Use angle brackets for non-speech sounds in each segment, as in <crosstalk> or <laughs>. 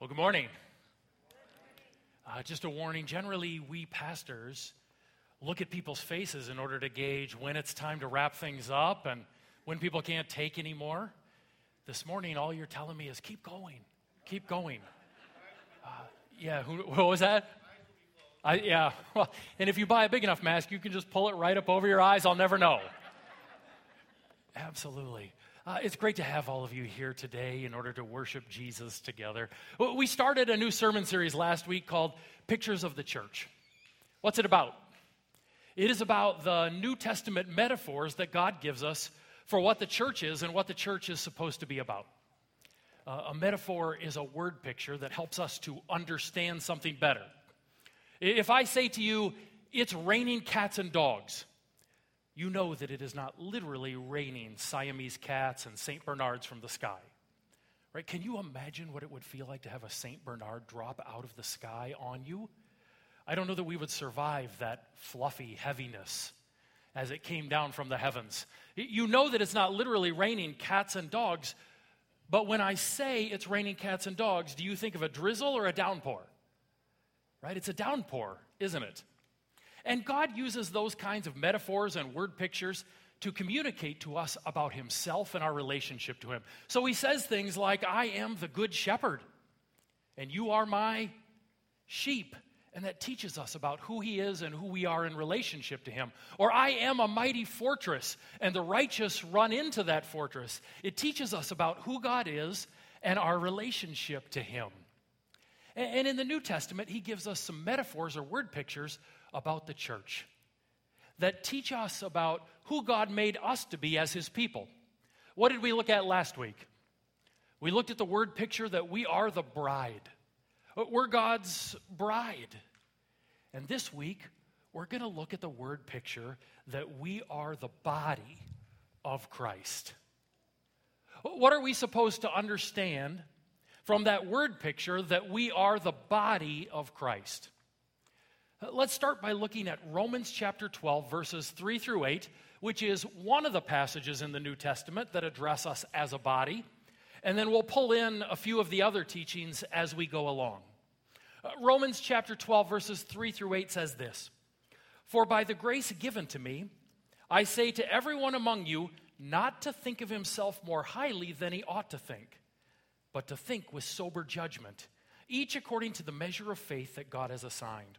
Well, good morning. Uh, just a warning generally, we pastors look at people's faces in order to gauge when it's time to wrap things up and when people can't take anymore. This morning, all you're telling me is keep going, keep going. Uh, yeah, who, <laughs> what was that? I, yeah, <laughs> well, and if you buy a big enough mask, you can just pull it right up over your eyes. I'll never know. Absolutely. Uh, it's great to have all of you here today in order to worship Jesus together. We started a new sermon series last week called Pictures of the Church. What's it about? It is about the New Testament metaphors that God gives us for what the church is and what the church is supposed to be about. Uh, a metaphor is a word picture that helps us to understand something better. If I say to you, it's raining cats and dogs, you know that it is not literally raining Siamese cats and St. Bernards from the sky. Right? Can you imagine what it would feel like to have a St. Bernard drop out of the sky on you? I don't know that we would survive that fluffy heaviness as it came down from the heavens. You know that it's not literally raining cats and dogs, but when I say it's raining cats and dogs, do you think of a drizzle or a downpour? Right? It's a downpour, isn't it? And God uses those kinds of metaphors and word pictures to communicate to us about himself and our relationship to him. So he says things like, I am the good shepherd, and you are my sheep. And that teaches us about who he is and who we are in relationship to him. Or, I am a mighty fortress, and the righteous run into that fortress. It teaches us about who God is and our relationship to him. And in the New Testament, he gives us some metaphors or word pictures about the church that teach us about who God made us to be as his people. What did we look at last week? We looked at the word picture that we are the bride. We're God's bride. And this week, we're going to look at the word picture that we are the body of Christ. What are we supposed to understand from that word picture that we are the body of Christ? Let's start by looking at Romans chapter 12, verses 3 through 8, which is one of the passages in the New Testament that address us as a body. And then we'll pull in a few of the other teachings as we go along. Uh, Romans chapter 12, verses 3 through 8 says this For by the grace given to me, I say to everyone among you not to think of himself more highly than he ought to think, but to think with sober judgment, each according to the measure of faith that God has assigned.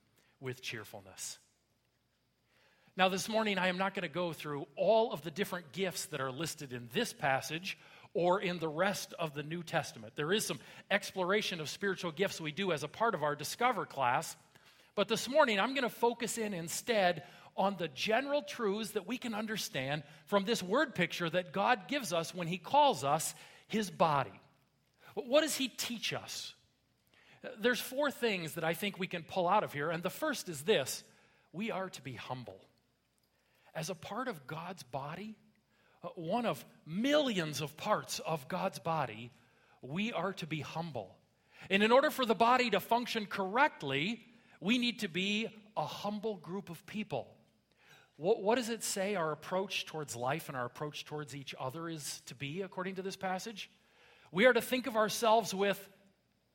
with cheerfulness. Now, this morning, I am not going to go through all of the different gifts that are listed in this passage or in the rest of the New Testament. There is some exploration of spiritual gifts we do as a part of our Discover class. But this morning, I'm going to focus in instead on the general truths that we can understand from this word picture that God gives us when He calls us His body. What does He teach us? There's four things that I think we can pull out of here, and the first is this we are to be humble. As a part of God's body, uh, one of millions of parts of God's body, we are to be humble. And in order for the body to function correctly, we need to be a humble group of people. What, what, does it say our approach towards life and our approach towards each other is to be, according to this passage? We are to think of ourselves with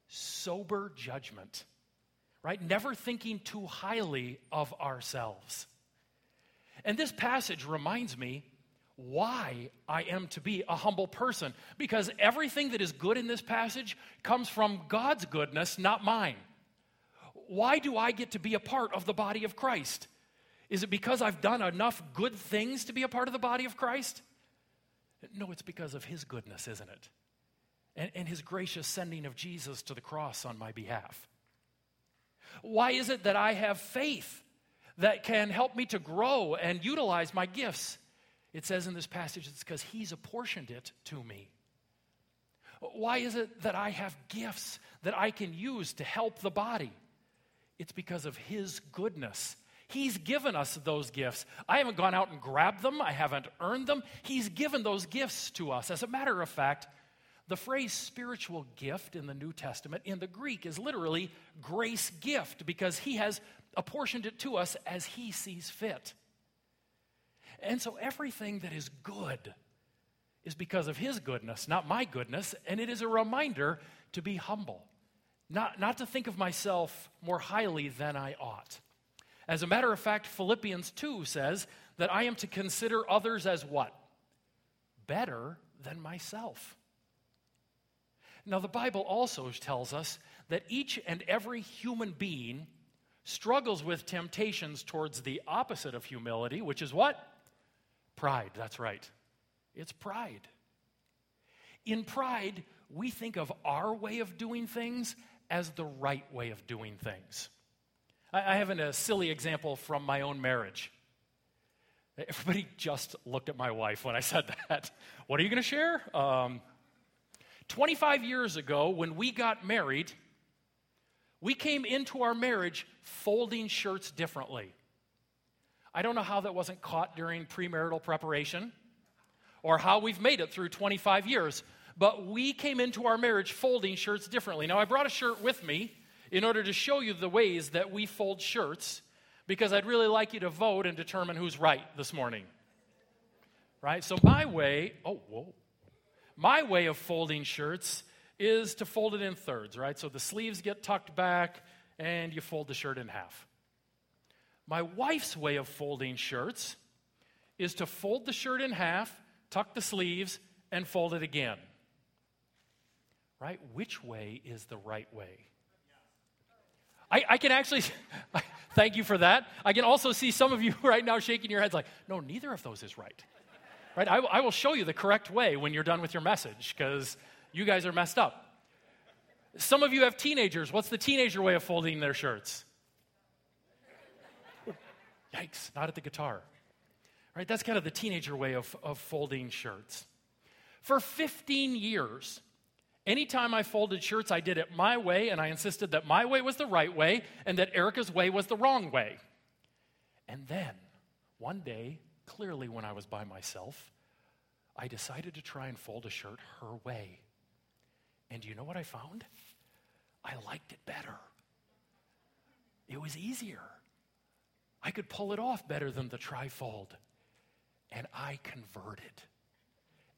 sober judgment, right? Never thinking too highly of ourselves. And this passage reminds me why I am to be a humble person. Because everything that is good in this passage comes from God's goodness, not mine. Why do I get to be a part of the body of Christ? Is it because I've done enough good things to be a part of the body of Christ? No, it's because of His goodness, isn't it? And, and his gracious sending of Jesus to the cross on my behalf? Why is it that I have faith that can help me to grow and utilize my gifts? It says in this passage it's because he's apportioned it to me. Why is it that I have gifts that I can use to help the body? It's because of His goodness. He's given us those gifts. I haven't gone out and grabbed them, I haven't earned them. He's given those gifts to us. As a matter of fact, the phrase spiritual gift in the New Testament in the Greek is literally grace gift because He has apportioned it to us as He sees fit. And so everything that is good is because of His goodness, not my goodness, and it is a reminder to be humble, not, not to think of myself more highly than I ought. As a matter of fact, Philippians 2 says that I am to consider others as what? Better than myself. Now, the Bible also tells us that each and every human being struggles with temptations towards the opposite of humility, which is what? Pride. That's right. It's pride. In pride, we think of our way of doing things as the right way of doing things. I have a silly example from my own marriage. Everybody just looked at my wife when I said that. What are you going to share? Um, 25 years ago, when we got married, we came into our marriage folding shirts differently. I don't know how that wasn't caught during premarital preparation or how we've made it through 25 years, but we came into our marriage folding shirts differently. Now, I brought a shirt with me in order to show you the ways that we fold shirts because I'd really like you to vote and determine who's right this morning. Right? So, my way, oh, whoa. My way of folding shirts is to fold it in thirds, right? So the sleeves get tucked back and you fold the shirt in half. My wife's way of folding shirts is to fold the shirt in half, tuck the sleeves, and fold it again. Right? Which way is the right way? I, I can actually, <laughs> thank you for that. I can also see some of you <laughs> right now shaking your heads like, no, neither of those is right. Right? I, I will show you the correct way when you're done with your message because you guys are messed up. Some of you have teenagers. What's the teenager way of folding their shirts? Yikes, not at the guitar. Right? That's kind of the teenager way of, of folding shirts. For 15 years, anytime I folded shirts, I did it my way, and I insisted that my way was the right way and that Erica's way was the wrong way. And then, one day, clearly when I was by myself, I decided to try and fold a shirt her way. And you know what I found? I liked it better. It was easier. I could pull it off better than the trifold. And I converted.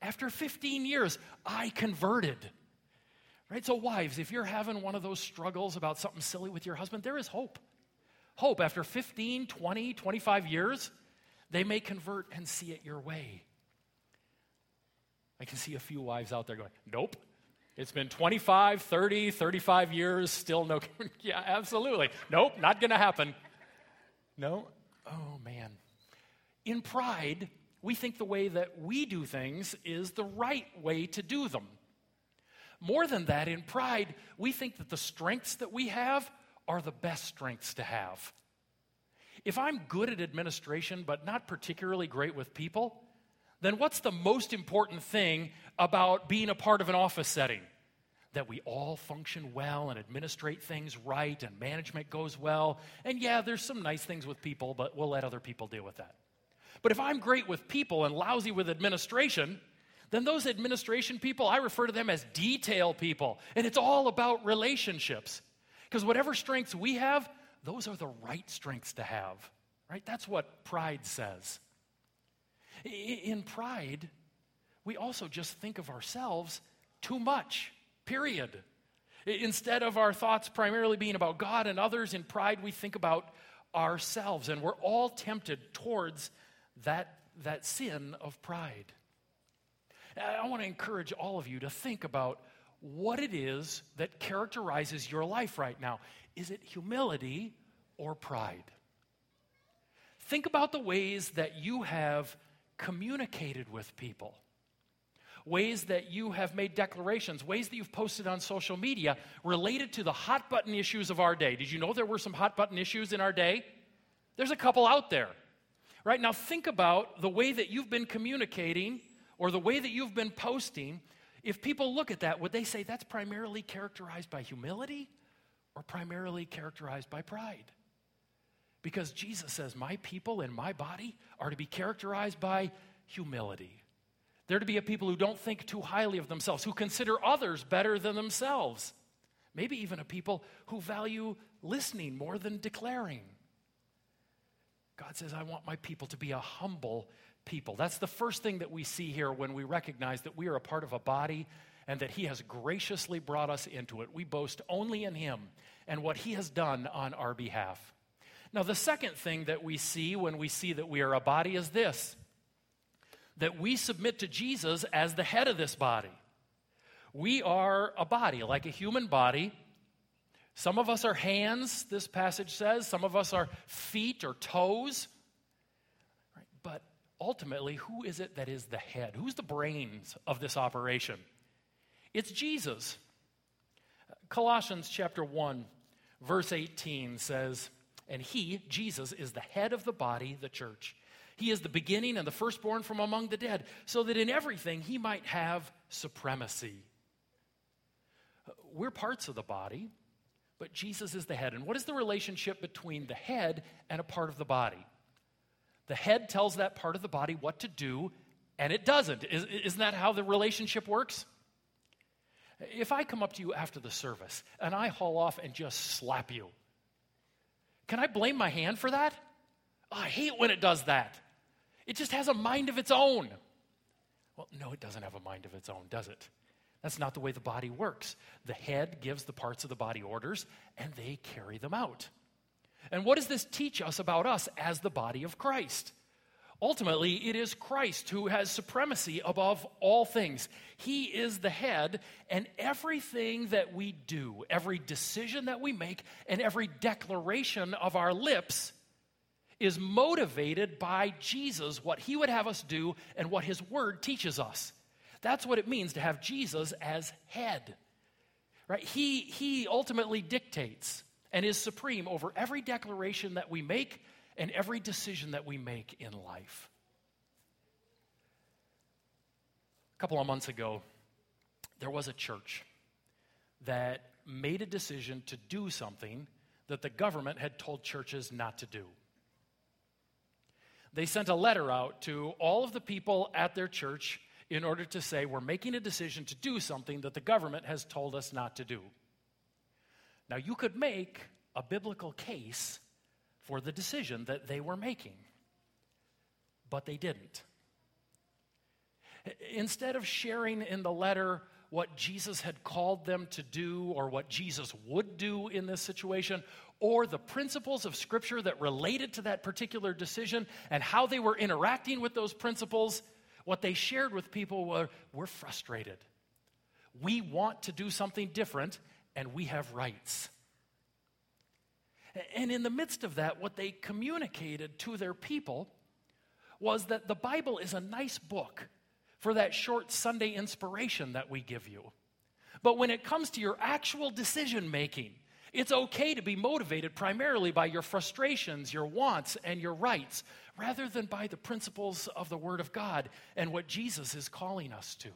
After 15 years, I converted. Right? So, wives, if you're having one of those struggles about something silly with your husband, there is hope. Hope. After 15, 20, 25 years, they may convert and see it your way. I can see a few wives out there going, Nope. It's been 25, 30, 35 years, still no. <laughs> yeah, absolutely. Nope, not going to happen. No? Oh, man. In pride, we think the way that we do things is the right way to do them. More than that, in pride, we think that the strengths that we have are the best strengths to have. If I'm good at administration but not particularly great with people, then what's the most important thing about being a part of an office setting? That we all function well and administrate things right and management goes well. And yeah, there's some nice things with people, but we'll let other people deal with that. But if I'm great with people and lousy with administration, then those administration people, I refer to them as detail people. And it's all about relationships. Because whatever strengths we have, those are the right strengths to have, right? That's what pride says. In pride, we also just think of ourselves too much, period. Instead of our thoughts primarily being about God and others, in pride, we think about ourselves. And we're all tempted towards that, that sin of pride. I want to encourage all of you to think about what it is that characterizes your life right now. Is it humility or pride? Think about the ways that you have communicated with people, ways that you have made declarations, ways that you've posted on social media related to the hot button issues of our day. Did you know there were some hot button issues in our day? There's a couple out there. Right now, think about the way that you've been communicating or the way that you've been posting if people look at that, would they say that's primarily characterized by humility or primarily characterized by pride? Because Jesus says, My people and my body are to be characterized by humility. They're to be a people who don't think too highly of themselves, who consider others better than themselves. Maybe even a people who value listening more than declaring. God says, I want my people to be a humble people. That's the first thing that we see here when we recognize that we are a part of a body and that He has graciously brought us into it. We boast only in Him and what He has done on our behalf. Now, the second thing that we see when we see that we are a body is this that we submit to Jesus as the head of this body. We are a body, like a human body. Some of us are hands, this passage says. Some of us are feet or toes. But ultimately, who is it that is the head? Who's the brains of this operation? It's Jesus. Colossians chapter 1, verse 18 says, And he, Jesus, is the head of the body, the church. He is the beginning and the firstborn from among the dead, so that in everything he might have supremacy. We're parts of the body, but Jesus is the head. And what is the relationship between the head and a part of the body? The head tells that part of the body what to do, and it doesn't. Isn't that how the relationship works? If I come up to you after the service and I haul off and just slap you, can I blame my hand for that? Oh, I hate when it does that. It just has a mind of its own. Well, no, it doesn't have a mind of its own, does it? That's not the way the body works. The head gives the parts of the body orders, and they carry them out. And what does this teach us about us as the body of Christ? Ultimately, it is Christ who has supremacy above all things. He is the head, and everything that we do, every decision that we make, and every declaration of our lips is motivated by Jesus, what he would have us do, and what his word teaches us. That's what it means to have Jesus as head. Right? He, he ultimately dictates and is supreme over every declaration that we make and every decision that we make in life. A couple of months ago, there was a church that made a decision to do something that the government had told churches not to do. They sent a letter out to all of the people at their church in order to say, we're making a decision to do something that the government has told us not to do. Now, you could make a biblical case for the decision that they were making, but they didn't. Instead of sharing in the letter what Jesus had called them to do or what Jesus would do in this situation, or the principles of Scripture that related to that particular decision and how they were interacting with those principles, what they shared with people were we're frustrated. We want to do something different, and we have rights. And in the midst of that, what they communicated to their people was that the Bible is a nice book for that short Sunday inspiration that we give you. But when it comes to your actual decision making, it's okay to be motivated primarily by your frustrations, your wants, and your rights, rather than by the principles of the Word of God and what Jesus is calling us to.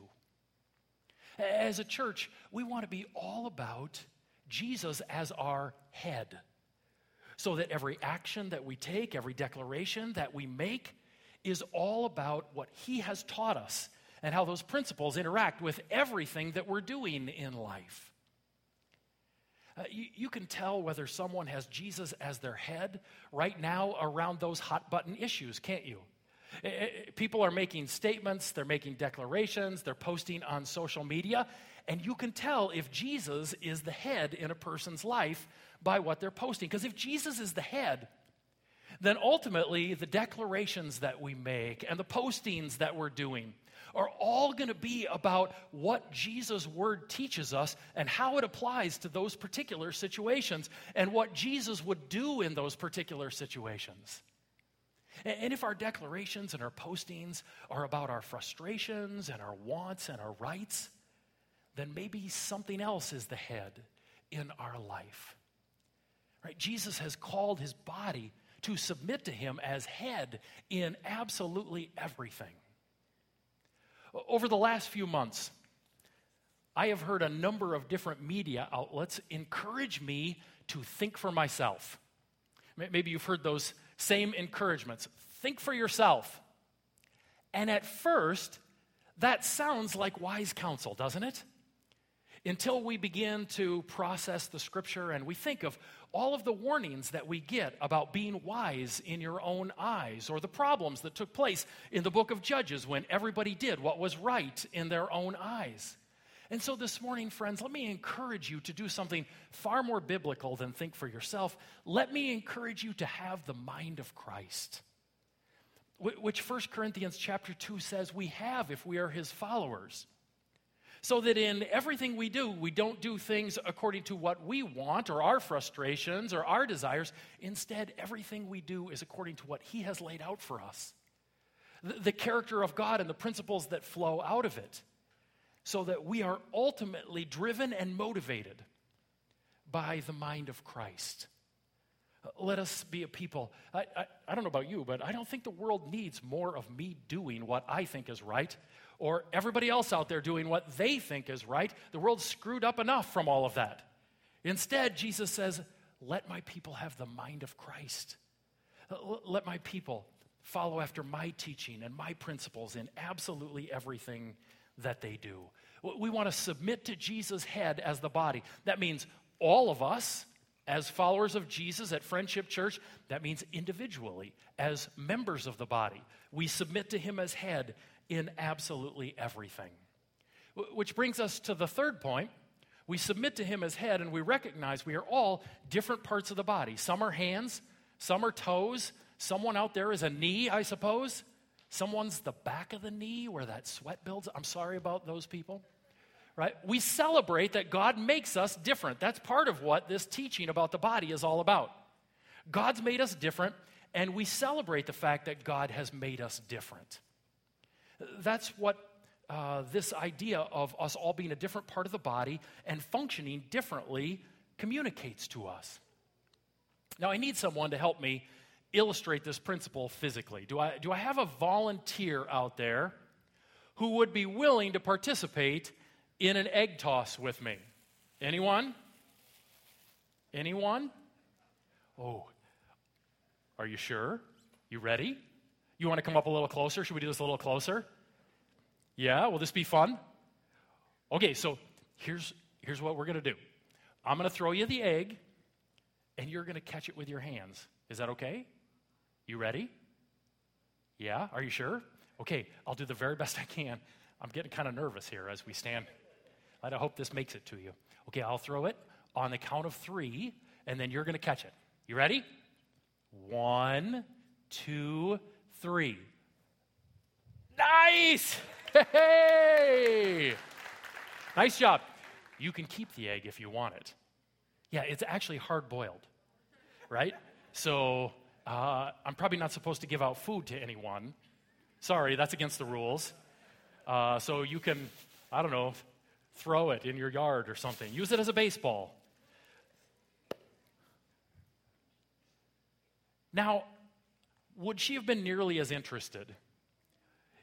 As a church, we want to be all about Jesus as our head, so that every action that we take, every declaration that we make, is all about what He has taught us and how those principles interact with everything that we're doing in life. Uh, you, you, can tell whether someone has Jesus as their head right now around those hot button issues, can't you? Uh, uh, people are making statements, they're making declarations, they're posting on social media, and you can tell if Jesus is the head in a person's life by what they're posting. Because if Jesus is the head, then ultimately the declarations that we make and the postings that we're doing are all going to be about what Jesus' word teaches us and how it applies to those particular situations and what Jesus would do in those particular situations. And if our declarations and our postings are about our frustrations and our wants and our rights, then maybe something else is the head in our life. Right? Jesus has called his body to submit to him as head in absolutely everything. Over the last few months, I have heard a number of different media outlets encourage me to think for myself. Maybe you've heard those same encouragements. Think for yourself. And at first, that sounds like wise counsel, doesn't it? Until we begin to process the scripture and we think of all of the warnings that we get about being wise in your own eyes, or the problems that took place in the book of Judges when everybody did what was right in their own eyes. And so this morning, friends, let me encourage you to do something far more biblical than think for yourself. Let me encourage you to have the mind of Christ, which 1 Corinthians chapter 2 says we have if we are his followers. So that in everything we do, we don't do things according to what we want or our frustrations or our desires. Instead, everything we do is according to what he has laid out for us. The, the character of God and the principles that flow out of it so that we are ultimately driven and motivated by the mind of Christ. Let us be a people. I, I, I, don't know about you, but I don't think the world needs more of me doing what I think is right or everybody else out there doing what they think is right. The world's screwed up enough from all of that. Instead, Jesus says, Let my people have the mind of Christ. Uh, let my people follow after my teaching and my principles in absolutely everything that they do. We want to submit to Jesus' head as the body. That means all of us, as followers of Jesus at Friendship Church, that means individually, as members of the body. We submit to him as head in absolutely everything. Which brings us to the third point. We submit to him as head, and we recognize we are all different parts of the body. Some are hands, some are toes, someone out there is a knee, I suppose. Someone's the back of the knee where that sweat builds. I'm sorry about those people. Right? We celebrate that God makes us different. That's part of what this teaching about the body is all about. God's made us different, and we celebrate the fact that God has made us different. That's what uh, this idea of us all being a different part of the body and functioning differently communicates to us. Now, I need someone to help me illustrate this principle physically. Do I, do I have a volunteer out there who would be willing to participate in an egg toss with me? Anyone? Anyone? Oh, are you sure? You ready? You want to come up a little closer? Should we do this a little closer? Yeah, will this be fun? Okay, so here's, here's what we're going to do I'm going to throw you the egg, and you're going to catch it with your hands. Is that okay? You ready? Yeah? Are you sure? Okay, I'll do the very <laughs> best I can. I'm getting kind of nervous here as we stand. I hope this makes it to you. Okay, I'll throw it on the count of three, and then you're going to catch it. You ready? One, two, three. Nice! Hey! Nice job. You can keep the egg if you want it. Yeah, it's actually hard boiled, right? So uh, I'm probably not supposed to give out food to anyone. Sorry, that's against the rules. Uh, so you can, I don't know, throw it in your yard or something. Use it as a baseball. Now, would she have been nearly as interested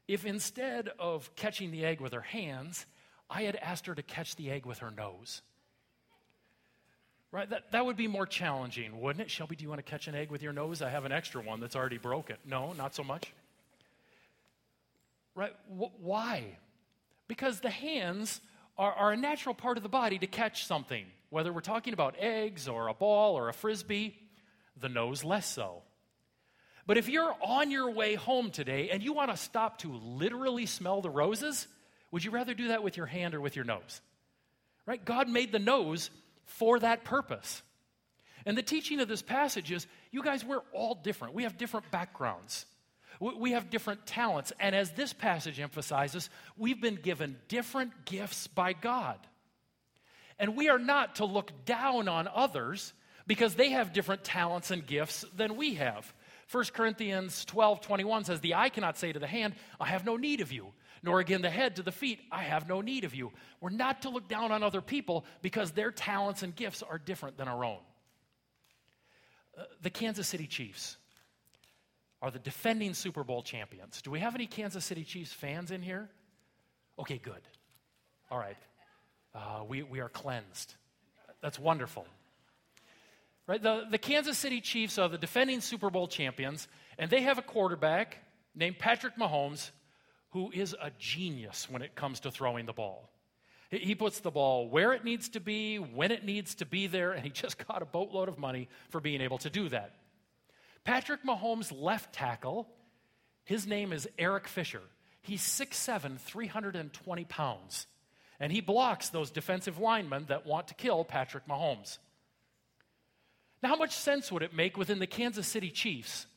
if instead of catching the egg with her hands, I had asked her to catch the egg with her nose? Right? That, that would be more challenging, wouldn't it? Shelby, do you want to catch an egg with your nose? I have an extra one that's already broken. No, not so much. Right? W- why? Because the hands are, are a natural part of the body to catch something, whether we're talking about eggs or a ball or a frisbee, the nose less so. But if you're on your way home today and you want to stop to literally smell the roses, would you rather do that with your hand or with your nose? Right? God made the nose for that purpose. And the teaching of this passage is you guys, we're all different. We have different backgrounds, we have different talents. And as this passage emphasizes, we've been given different gifts by God. And we are not to look down on others because they have different talents and gifts than we have. 1 Corinthians 12 21 says, The eye cannot say to the hand, I have no need of you, nor again the head to the feet, I have no need of you. We're not to look down on other people because their talents and gifts are different than our own. Uh, the Kansas City Chiefs are the defending Super Bowl champions. Do we have any Kansas City Chiefs fans in here? Okay, good. All right. uh, we, we are cleansed. That's wonderful. Right? The, the Kansas City Chiefs are the defending Super Bowl champions, and they have a quarterback named Patrick Mahomes who is a genius when it comes to throwing the ball. He puts the ball where it needs to be, when it needs to be there, and he just <laughs> got a boatload of money for being able to do that. Patrick Mahomes' left tackle, his name is Eric Fisher. He's 6'7, 320 pounds. And he blocks those defensive linemen that want to kill Patrick Mahomes. Now, how much sense would it make within the Kansas City Chiefs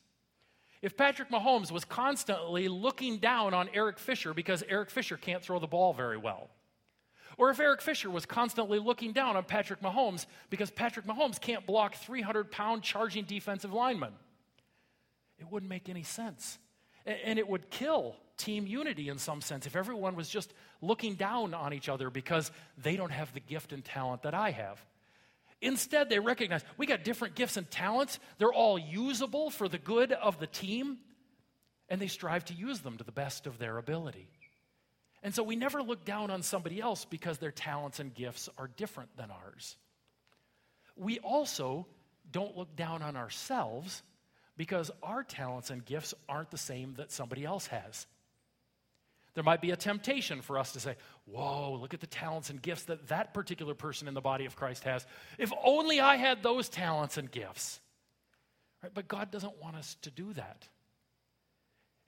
if Patrick Mahomes was constantly looking down on Eric Fisher because Eric Fisher can't throw the ball very well? Or if Eric Fisher was constantly looking down on Patrick Mahomes because Patrick Mahomes can't block 300 pound charging defensive linemen. It wouldn't make any sense. And it would kill team unity in some sense if everyone was just looking down on each other because they don't have the gift and talent that I have. Instead, they recognize we got different gifts and talents. They're all usable for the good of the team, and they strive to use them to the best of their ability. And so we never look down on somebody else because their talents and gifts are different than ours. We also don't look down on ourselves because our talents and gifts aren't the same that somebody else has. There might be a temptation for us to say, Whoa, look at the talents and gifts that that particular person in the body of Christ has. If only I had those talents and gifts. Right? But God doesn't want us to do that.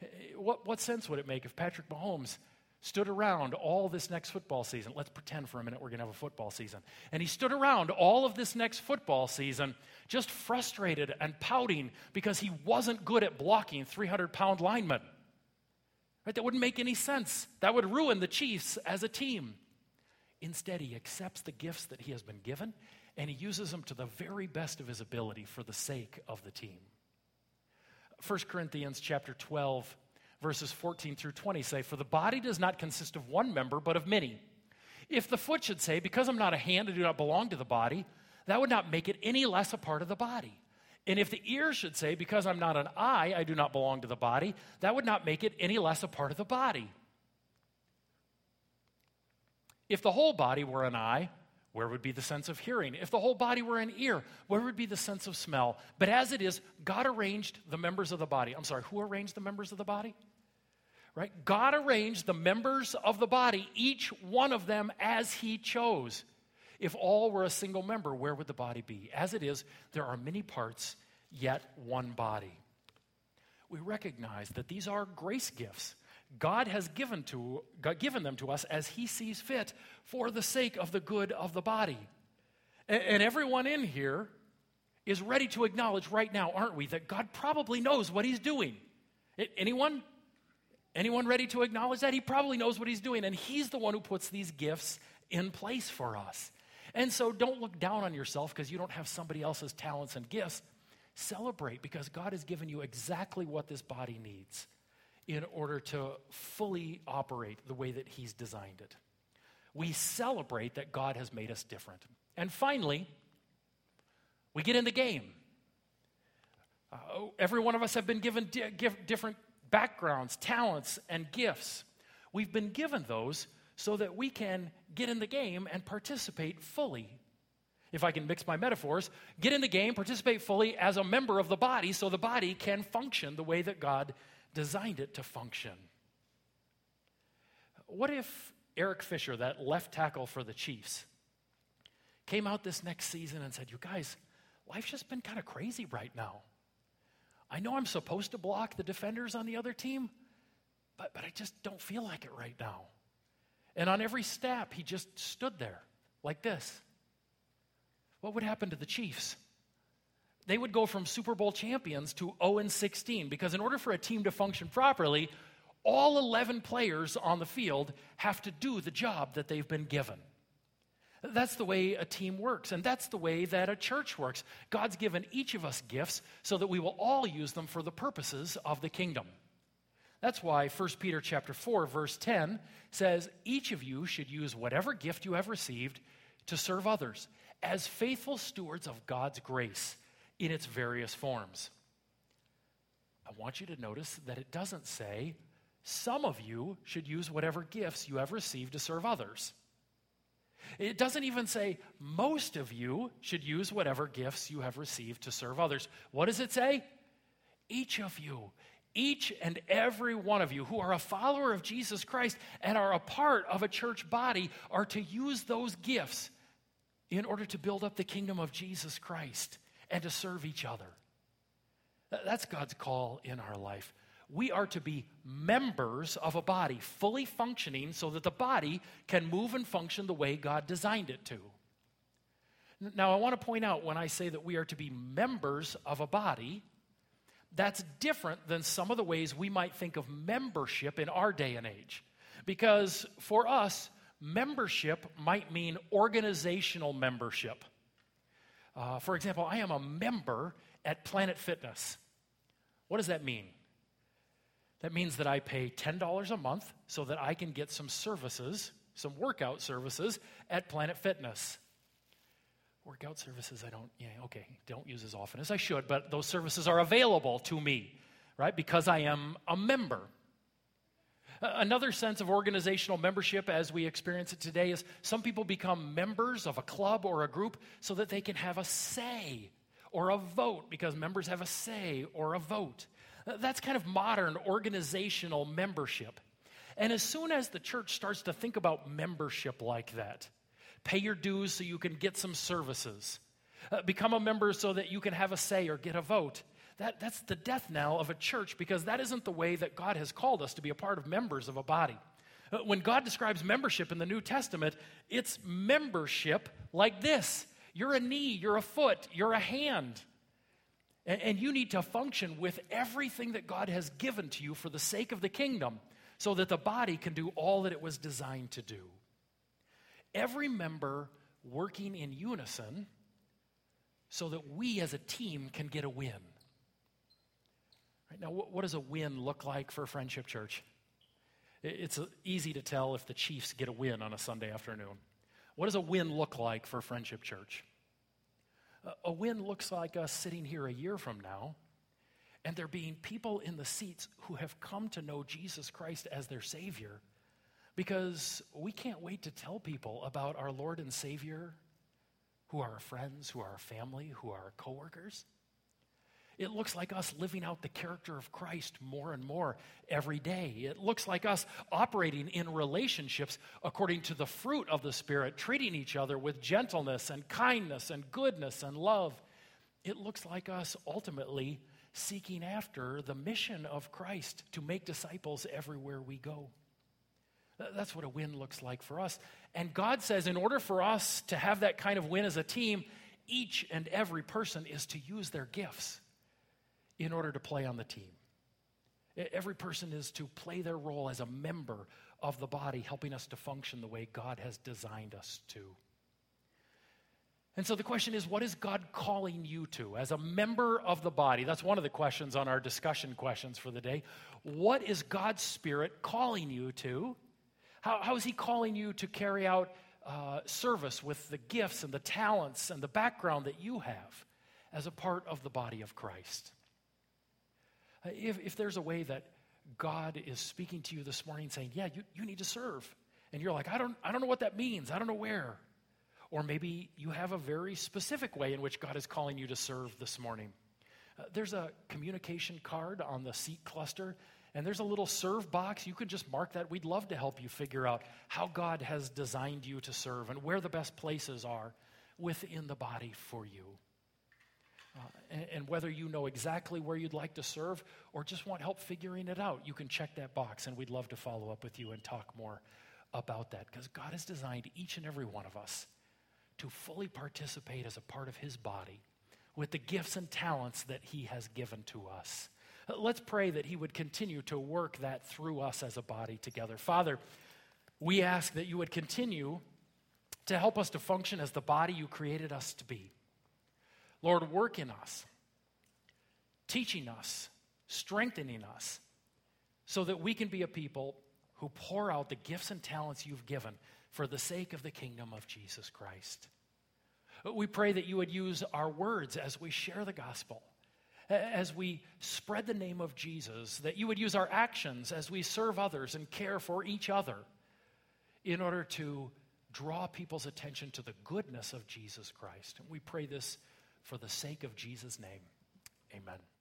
Eh, eh, what, what sense would it make if Patrick Mahomes stood around all this next football season. Let's pretend for a minute we're going to have a football season. And he stood around all of this next football season just frustrated and pouting because he wasn't good at blocking 300 pound linemen. Right? That wouldn't make any sense. That would ruin the Chiefs as a team. Instead, he accepts the gifts that he has been given and he uses them to the very best of his ability for the sake of the team. 1 Corinthians chapter 12 verses 14 through 20 say, For the body does not consist of one member, but of many. If the foot should say, Because I'm not a hand, I do not belong to the body, that would not make it any less a part of the body. And if the ear should say, Because I'm not an eye, I do not belong to the body, that would not make it any less a part of the body. If the whole body were an eye, where would be the sense of hearing? If the whole body were an ear, where would be the sense of smell? But as it is, God arranged the members of the body. I'm sorry, who arranged the members of the body? right? God arranged the members of the body, each one of them as He chose. If all were a single member, where would the body be? As it is, there are many parts, yet one body. We recognize that these are grace gifts. God has given, to, God given them to us as He sees fit for the sake of the good of the body. And, and everyone in here is ready to acknowledge right now, aren't we, that God probably knows what He's doing. Anyone? Anyone ready to acknowledge that? He probably knows what he's doing, and he's the one who puts these gifts in place for us. And so don't look down on yourself because you don't have somebody else's talents and gifts. Celebrate because God has given you exactly what this body needs in order to fully operate the way that He's designed it. We celebrate that God has made us different. And finally, we get in the game. Uh, every one of us have been given di- different backgrounds, talents, and gifts. We've been given those so that we can get in the game and participate fully. If I can mix my metaphors, get in the game, participate fully as a member of the body so the body can function the way that God designed it to function. What if Eric Fisher, that left tackle for the Chiefs, came out this next season and said, You guys, life's just been kind of crazy right now. I know I'm supposed to block the defenders on the other team, but, but I just don't feel like it right now. And on every snap, he just stood there like this. What would happen to the Chiefs? They would go from Super Bowl champions to 0 16 because, in order for a team to function properly, all 11 players on the field have to do the job that they've been given. That's the way a team works, and that's the way that a church works. God's given each of us gifts so that we will all use them for the purposes of the kingdom. That's why 1 Peter chapter 4 verse 10 says each of you should use whatever gift you have received to serve others as faithful stewards of God's grace in its various forms. I want you to notice that it doesn't say some of you should use whatever gifts you have received to serve others. It doesn't even say most of you should use whatever gifts you have received to serve others. What does it say? Each of you, each and every one of you who are a follower of Jesus Christ and are a part of a church body are to use those gifts in order to build up the kingdom of Jesus Christ and to serve each other. That's God's call in our life. We are to be members of a body, fully functioning so that the body can move and function the way God designed it to. Now, I want to point out when I say that we are to be members of a body, that's different than some of the ways we might think of membership in our day and age. Because for us, membership might mean organizational membership. Uh, for example, I am a member at Planet Fitness. What does that mean? That means that I pay $10 a month so that I can get some services, some workout services at Planet Fitness. Workout services, I don't, yeah, okay, don't use as often as I should, but those services are available to me, right? Because I am a member. Another sense of organizational membership as we experience it today is some people become members of a club or a group so that they can have a say or a vote because members have a say or a vote. That's kind of modern organizational membership. And as soon as the church starts to think about membership like that, pay your dues so you can get some services, uh, become a member so that you can have a say or get a vote. That, that's the death knell of a church because that isn't the way that God has called us to be a part of members of a body. Uh, when God describes membership in the New Testament, it's membership like this you're a knee, you're a foot, you're a hand. And, and you need to function with everything that God has given to you for the sake of the kingdom so that the body can do all that it was designed to do. Every member working in unison so that we as a team can get a win. Right, now, what, what does a win look like for Friendship Church? It's uh, easy to tell if the Chiefs get a win on a Sunday afternoon. What does a win look like for Friendship Church? A win looks like us sitting here a year from now and there being people in the seats who have come to know Jesus Christ as their Savior because we can't wait to tell people about our Lord and Savior who are our friends, who are our family, who are our coworkers. It looks like us living out the character of Christ more and more every day. It looks like us operating in relationships according to the fruit of the Spirit, treating each other with gentleness and kindness and goodness and love. It looks like us ultimately seeking after the mission of Christ to make disciples everywhere we go. That's what a win looks like for us. And God says, in order for us to have that kind of win as a team, each and every person is to use their gifts in order to play on the team. Every person is to play their role as a member of the body, helping us to function the way God has designed us to. And so the question is, what is God calling you to as a member of the body? That's one of the questions on our discussion questions for the day. What is God's Spirit calling you to? How, how is He calling you to carry out uh, service with the gifts and the talents and the background that you have as a part of the body of Christ? Uh, if, if there's a way that God is speaking to you this morning saying, Yeah, you, you need to serve, and you're like, I don't, I don't know what that means, I don't know where. Or maybe you have a very specific way in which God is calling you to serve this morning. Uh, there's a communication card on the seat cluster, and there's a little serve box. You can just mark that. We'd love to help you figure out how God has designed you to serve and where the best places are within the body for you. Uh, and, and, whether you know exactly where you'd like to serve or just want help figuring it out, you can check that box, and we'd love to follow up with you and talk more about that because God has designed each and every one of us to fully participate as a part of His body with the gifts and talents that He has given to us. Let's pray that He would continue to work that through us as a body together. Father, we ask that you would continue to help us to function as the body you created us to be. Lord, work in us, teaching us, strengthening us, so that we can be a people who pour out the gifts and talents you've given for the sake of the kingdom of Jesus Christ. We pray that you would use our words as we share the gospel, as we spread the name of Jesus, that you would use our actions as we serve others and care for each other in order to draw people's attention to the goodness of Jesus Christ. And we pray this for the sake of Jesus' name. Amen.